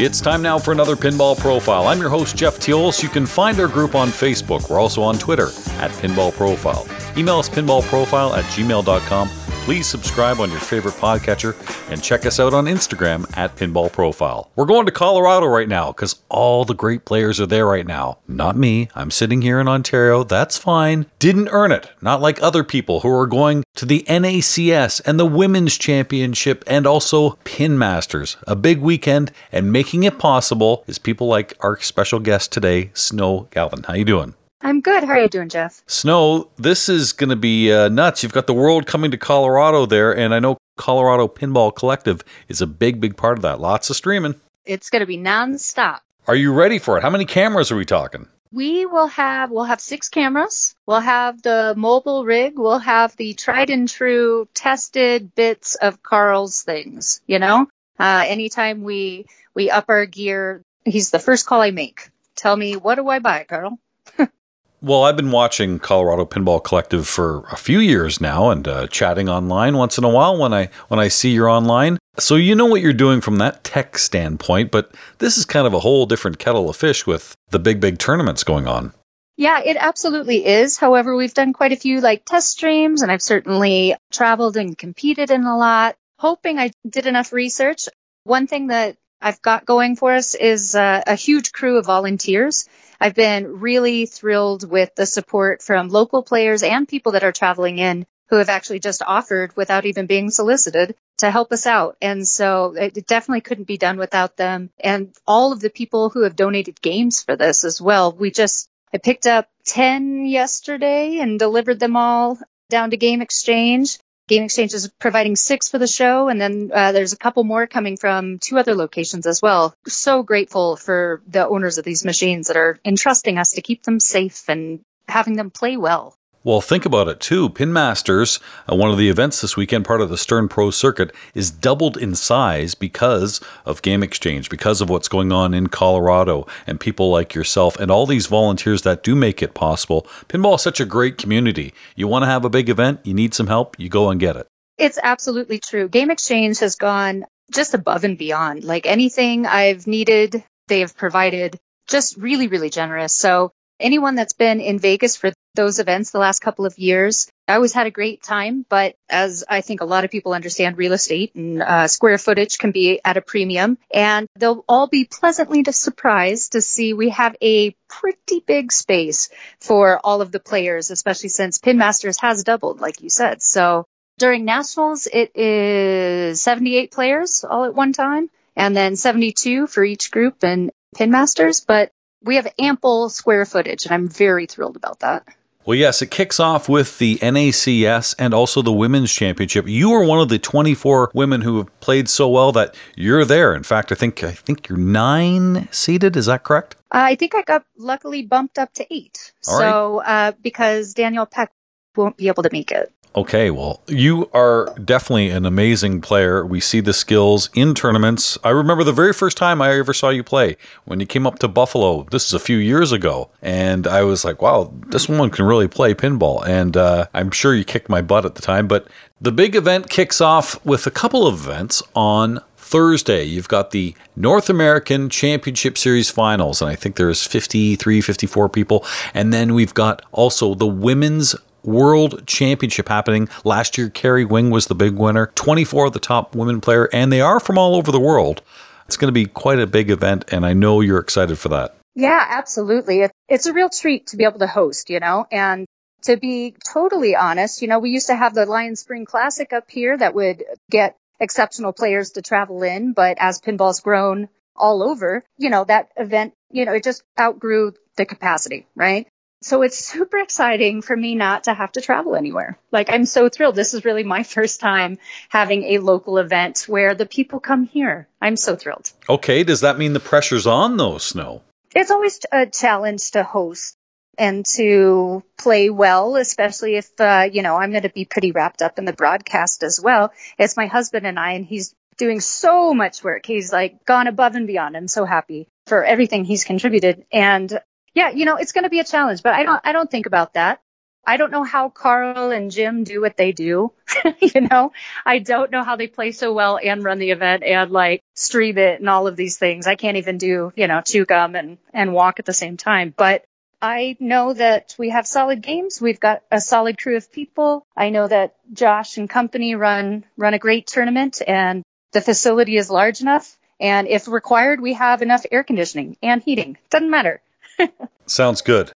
It's time now for another Pinball Profile. I'm your host, Jeff Teolis. You can find our group on Facebook. We're also on Twitter at Pinball Profile. Email us pinballprofile at gmail.com please subscribe on your favorite podcatcher and check us out on Instagram at Pinball Profile. We're going to Colorado right now because all the great players are there right now. Not me. I'm sitting here in Ontario. That's fine. Didn't earn it. Not like other people who are going to the NACS and the Women's Championship and also Pin Masters. A big weekend and making it possible is people like our special guest today, Snow Galvin. How you doing? I'm good. How are you doing, Jeff? Snow, this is going to be uh, nuts. You've got the world coming to Colorado there, and I know Colorado Pinball Collective is a big, big part of that. Lots of streaming. It's going to be nonstop. Are you ready for it? How many cameras are we talking? We will have we'll have six cameras. We'll have the mobile rig. We'll have the tried and true tested bits of Karl's things. You know, uh, anytime we we up our gear, he's the first call I make. Tell me what do I buy, Karl? Well, I've been watching Colorado Pinball Collective for a few years now, and uh, chatting online once in a while when I when I see you're online. So you know what you're doing from that tech standpoint, but this is kind of a whole different kettle of fish with the big big tournaments going on. Yeah, it absolutely is. However, we've done quite a few like test streams, and I've certainly traveled and competed in a lot. Hoping I did enough research. One thing that I've got going for us is uh, a huge crew of volunteers. I've been really thrilled with the support from local players and people that are traveling in who have actually just offered without even being solicited to help us out. And so it definitely couldn't be done without them. And all of the people who have donated games for this as well. We just, I picked up 10 yesterday and delivered them all down to Game Exchange. Game Exchange is providing six for the show, and then uh, there's a couple more coming from two other locations as well. So grateful for the owners of these machines that are entrusting us to keep them safe and having them play well. Well, think about it too. Pin Masters, uh, one of the events this weekend, part of the Stern Pro circuit, is doubled in size because of Game Exchange, because of what's going on in Colorado, and people like yourself, and all these volunteers that do make it possible. Pinball is such a great community. You want to have a big event, you need some help, you go and get it. It's absolutely true. Game Exchange has gone just above and beyond. Like anything I've needed, they have provided just really, really generous. So anyone that's been in Vegas for those events the last couple of years, I always had a great time. But as I think a lot of people understand, real estate and uh, square footage can be at a premium, and they'll all be pleasantly surprised to see we have a pretty big space for all of the players, especially since Pin Masters has doubled, like you said. So during nationals, it is 78 players all at one time, and then 72 for each group and Pin Masters. But we have ample square footage, and I'm very thrilled about that. Well, yes, it kicks off with the NACS and also the Women's Championship. You are one of the 24 women who have played so well that you're there. In fact, I think I think you're nine seated. Is that correct? I think I got luckily bumped up to eight. All so right. uh, because Daniel Peck won't be able to make it. Okay, well, you are definitely an amazing player. We see the skills in tournaments. I remember the very first time I ever saw you play when you came up to Buffalo. This is a few years ago. And I was like, wow, this woman can really play pinball. And uh, I'm sure you kicked my butt at the time. But the big event kicks off with a couple of events on Thursday, you've got the North American Championship Series finals, and I think there's 53, 54 people. And then we've got also the Women's World Championship happening. Last year, Kerry Wing was the big winner, 24 of the top women player, and they are from all over the world. It's going to be quite a big event, and I know you're excited for that. Yeah, absolutely. It's a real treat to be able to host, you know, and to be totally honest, you know, we used to have the Lion Spring Classic up here that would get exceptional players to travel in, but as pinball's grown all over, you know, that event, you know, it just outgrew the capacity, right? So it's super exciting for me not to have to travel anywhere. Like I'm so thrilled. This is really my first time having a local event where the people come here. I'm so thrilled. Okay. Does that mean the pressure's on though, Snow? It's always a challenge to host and to play well, especially if, uh, you know, I'm going to be pretty wrapped up in the broadcast as well. It's my husband and I, and he's doing so much work. He's like gone above and beyond. I'm so happy for everything he's contributed. And yeah, you know, it's going to be a challenge, but I don't, I don't think about that. I don't know how Karl and Jim do what they do. you know, I don't know how they play so well and run the event and like stream it and all of these things. I can't even do, you know, chew gum and, and walk at the same time. But I know that we have solid games. We've got a solid crew of people. I know that Josh and company run, run a great tournament and the facility is large enough. And if required, we have enough air conditioning and heating. Doesn't matter. Sounds good.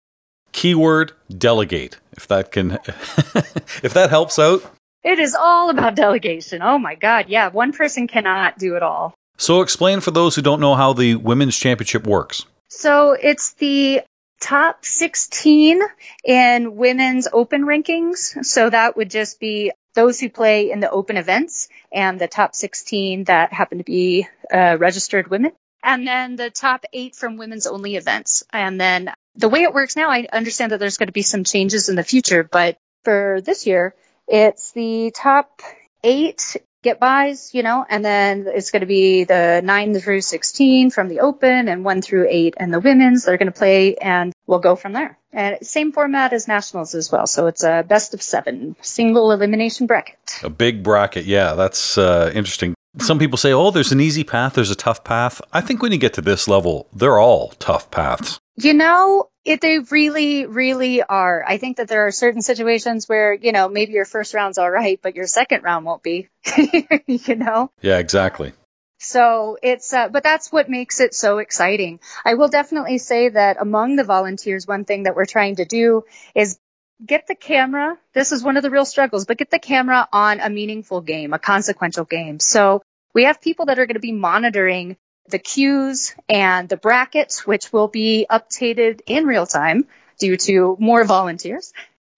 Keyword delegate. If that can, if that helps out. It is all about delegation. Oh my God. Yeah. One person cannot do it all. So explain for those who don't know how the women's championship works. So it's the top 16 in women's open rankings. So that would just be those who play in the open events and the top 16 that happen to be uh, registered women. And then the top eight from women's only events. And then the way it works now, I understand that there's going to be some changes in the future, but for this year, it's the top eight get buys, you know, and then it's going to be the nine through 16 from the open and one through eight and the women's. They're going to play and we'll go from there. And same format as nationals as well. So it's a best of seven single elimination bracket. A big bracket. Yeah, that's uh, interesting. Some people say, oh, there's an easy path, there's a tough path. I think when you get to this level, they're all tough paths. You know, it, they really, really are. I think that there are certain situations where, you know, maybe your first round's all right, but your second round won't be, you know? Yeah, exactly. So it's, uh, but that's what makes it so exciting. I will definitely say that among the volunteers, one thing that we're trying to do is get the camera. This is one of the real struggles, but get the camera on a meaningful game, a consequential game. So we have people that are going to be monitoring the cues and the brackets, which will be updated in real time due to more volunteers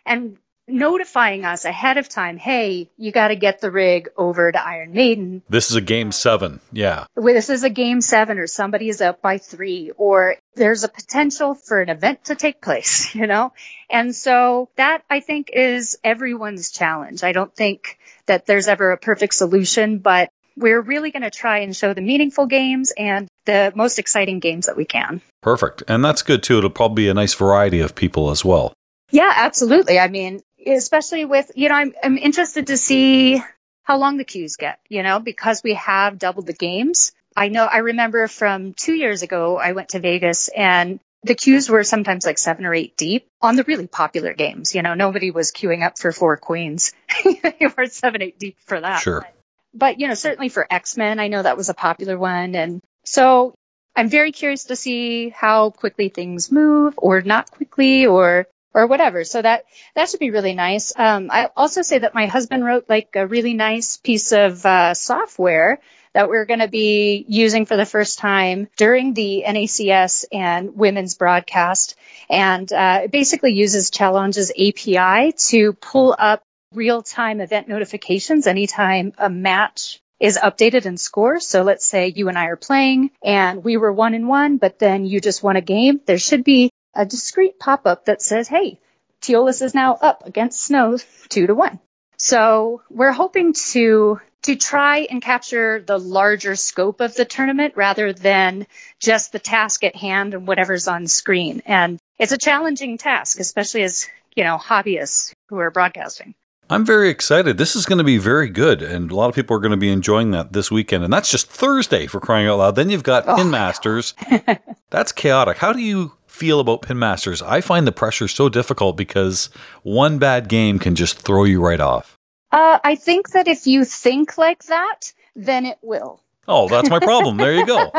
and notifying us ahead of time, hey, you got to get the rig over to Iron Maiden. This is a game seven. Yeah. This is a game seven or somebody is up by three or there's a potential for an event to take place, you know? And so that I think is everyone's challenge. I don't think that there's ever a perfect solution, but we're really going to try and show the meaningful games and the most exciting games that we can. Perfect. And that's good too. It'll probably be a nice variety of people as well. Yeah, absolutely. I mean, especially with, you know, I'm, I'm interested to see how long the queues get, you know, because we have doubled the games. I know, I remember from two years ago, I went to Vegas and the queues were sometimes like seven or eight deep on the really popular games. You know, nobody was queuing up for four queens. they were seven, eight deep for that. Sure but you know, certainly for X-Men, I know that was a popular one. And so I'm very curious to see how quickly things move or not quickly or, or whatever. So that, that should be really nice. Um, I also say that my husband wrote like a really nice piece of, uh, software that we're going to be using for the first time during the NACS and women's broadcast. And uh, it basically uses Challenge's API to pull up real time event notifications anytime a match is updated and scores. So let's say you and I are playing and we were one and one, but then you just won a game. There should be a discrete pop up that says, Hey, Teolis is now up against Snow two to one. So we're hoping to to try and capture the larger scope of the tournament rather than just the task at hand and whatever's on screen. And it's a challenging task, especially as, you know, hobbyists who are broadcasting. I'm very excited. This is going to be very good, and a lot of people are going to be enjoying that this weekend. And that's just Thursday for crying out loud. Then you've got oh, Pin Masters. that's chaotic. How do you feel about Pin Masters? I find the pressure so difficult because one bad game can just throw you right off. Uh, I think that if you think like that, then it will. Oh, that's my problem. there you go.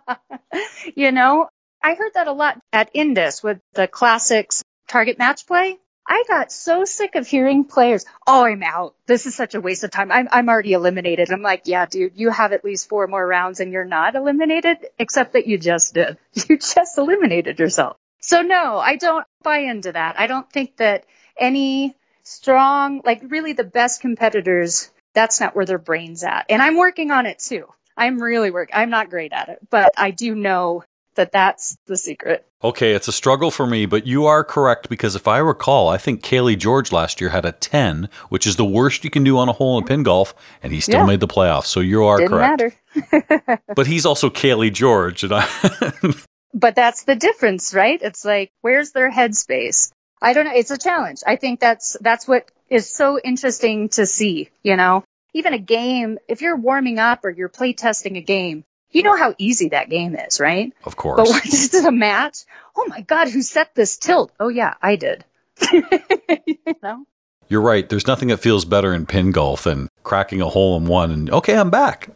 you know, I heard that a lot at Indus with the classics target match play. I got so sick of hearing players, oh, I'm out. This is such a waste of time. I'm, I'm already eliminated. I'm like, yeah, dude, you have at least four more rounds and you're not eliminated, except that you just did. You just eliminated yourself. So no, I don't buy into that. I don't think that any strong, like really the best competitors, that's not where their brain's at. And I'm working on it too. I'm really work. I'm not great at it, but I do know that that's the secret. Okay, it's a struggle for me, but you are correct because if I recall, I think Cayle George last year had a 10, which is the worst you can do on a hole in pin golf, and he still yeah. made the playoffs. So you are Didn't correct. Matter. but he's also Cayle George, and I. but that's the difference, right? It's like, where's their headspace? I don't know. It's a challenge. I think that's, that's what is so interesting to see, you know, even a game, if you're warming up or you're play testing a game, you know how easy that game is, right? Of course. But once it's a match, oh my God, who set this tilt? Oh yeah, I did. you know? You're right. There's nothing that feels better in pin golf than cracking a hole in one and okay, I'm back.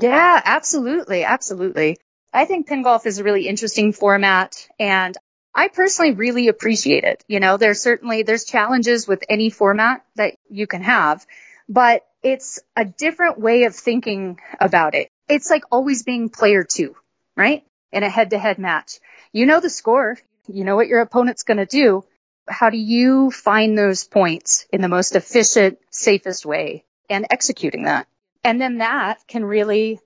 Yeah, absolutely. Absolutely. I think pin golf is a really interesting format and I personally really appreciate it. You know, there's certainly, there's challenges with any format that you can have, but it's a different way of thinking about it. It's like always being player two, right? In a head to head match. You know the score. You know what your opponent's going to do. How do you find those points in the most efficient, safest way and executing that? And then that can really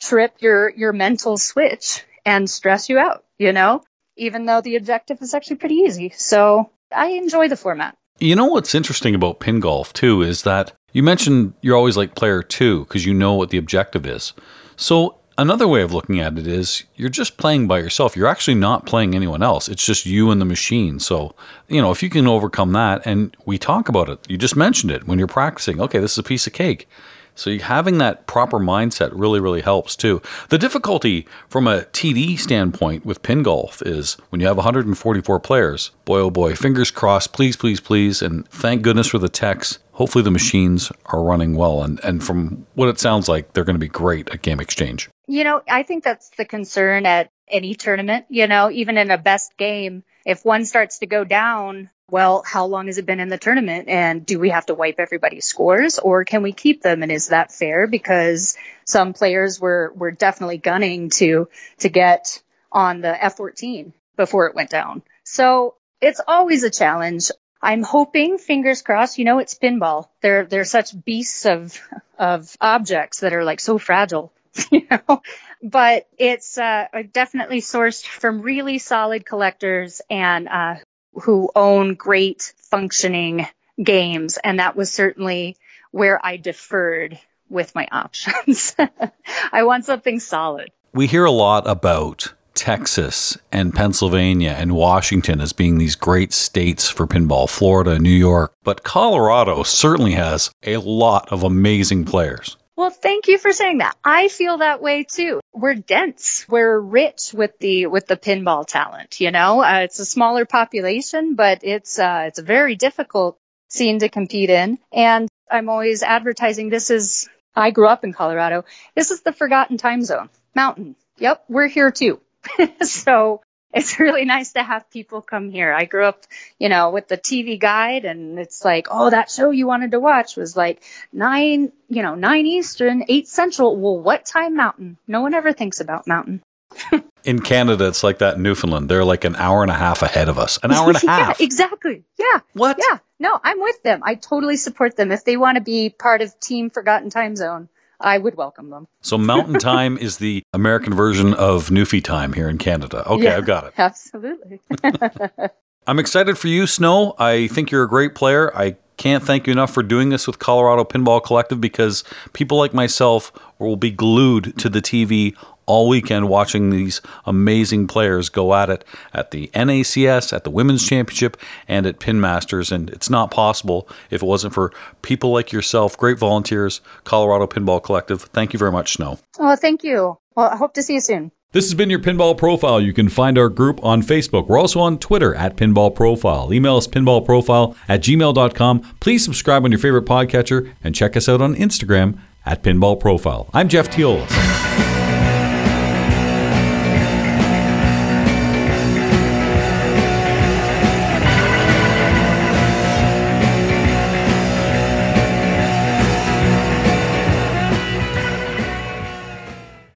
trip your, your mental switch and stress you out, you know, even though the objective is actually pretty easy. So I enjoy the format. You know what's interesting about pin golf too is that you mentioned you're always like player two because you know what the objective is. So another way of looking at it is you're just playing by yourself. You're actually not playing anyone else. It's just you and the machine. So, you know, if you can overcome that and we talk about it, you just mentioned it when you're practicing. Okay, this is a piece of cake. So having that proper mindset really, really helps too. The difficulty from a TD standpoint with pin golf is when you have 144 players, boy, oh boy, fingers crossed, please, please, please. And thank goodness for the techs. Hopefully the machines are running well. And, and from what it sounds like, they're going to be great at Game Exchange. You know, I think that's the concern at any tournament, you know, even in a best game. If one starts to go down, well, how long has it been in the tournament? And do we have to wipe everybody's scores or can we keep them? And is that fair? Because some players were, were definitely gunning to, to get on the F14 before it went down. So it's always a challenge. I'm hoping, fingers crossed, you know, it's pinball. They're, they're such beasts of, of objects that are like so fragile, you know, but it's, uh, definitely sourced from really solid collectors and, uh, who own great functioning games. And that was certainly where I deferred with my options. I want something solid. We hear a lot about Texas and Pennsylvania and Washington as being these great states for pinball, Florida, New York, but Colorado certainly has a lot of amazing players. Well, thank you for saying that. I feel that way too. We're dense. We're rich with the with the pinball talent. You know, uh, it's a smaller population, but it's uh, it's a very difficult scene to compete in. And I'm always advertising. This is. I grew up in Colorado. This is the forgotten time zone. Mountain. Yep, we're here too. so it's really nice to have people come here. I grew up, you know, with the TV guide and it's like, oh, that show you wanted to watch was like nine, you know, nine Eastern, eight Central. Well, what time mountain? No one ever thinks about mountain. in Canada, it's like that in Newfoundland. They're like an hour and a half ahead of us. An hour and a half. yeah, exactly. Yeah. What? Yeah. No, I'm with them. I totally support them. If they want to be part of Team Forgotten Time Zone, I would welcome them. So Mountain Time is the American version of Newfie Time here in Canada. Okay, yeah, I've got it. Absolutely. I'm excited for you, Snow. I think you're a great player. I can't thank you enough for doing this with Colorado Pinball Collective because people like myself will be glued to the TV all weekend watching these amazing players go at it at the NACS, at the Women's Championship, and at Pin Masters. And it's not possible if it wasn't for people like yourself, great volunteers, Colorado Pinball Collective. Thank you very much, Snow. Oh, thank you. Well, I hope to see you soon. This has been your Pinball Profile. You can find our group on Facebook. We're also on Twitter at Pinball Profile. Email us pinballprofile at gmail.com. Please subscribe on your favorite podcatcher and check us out on Instagram at Pinball Profile. I'm Jeff Teolis.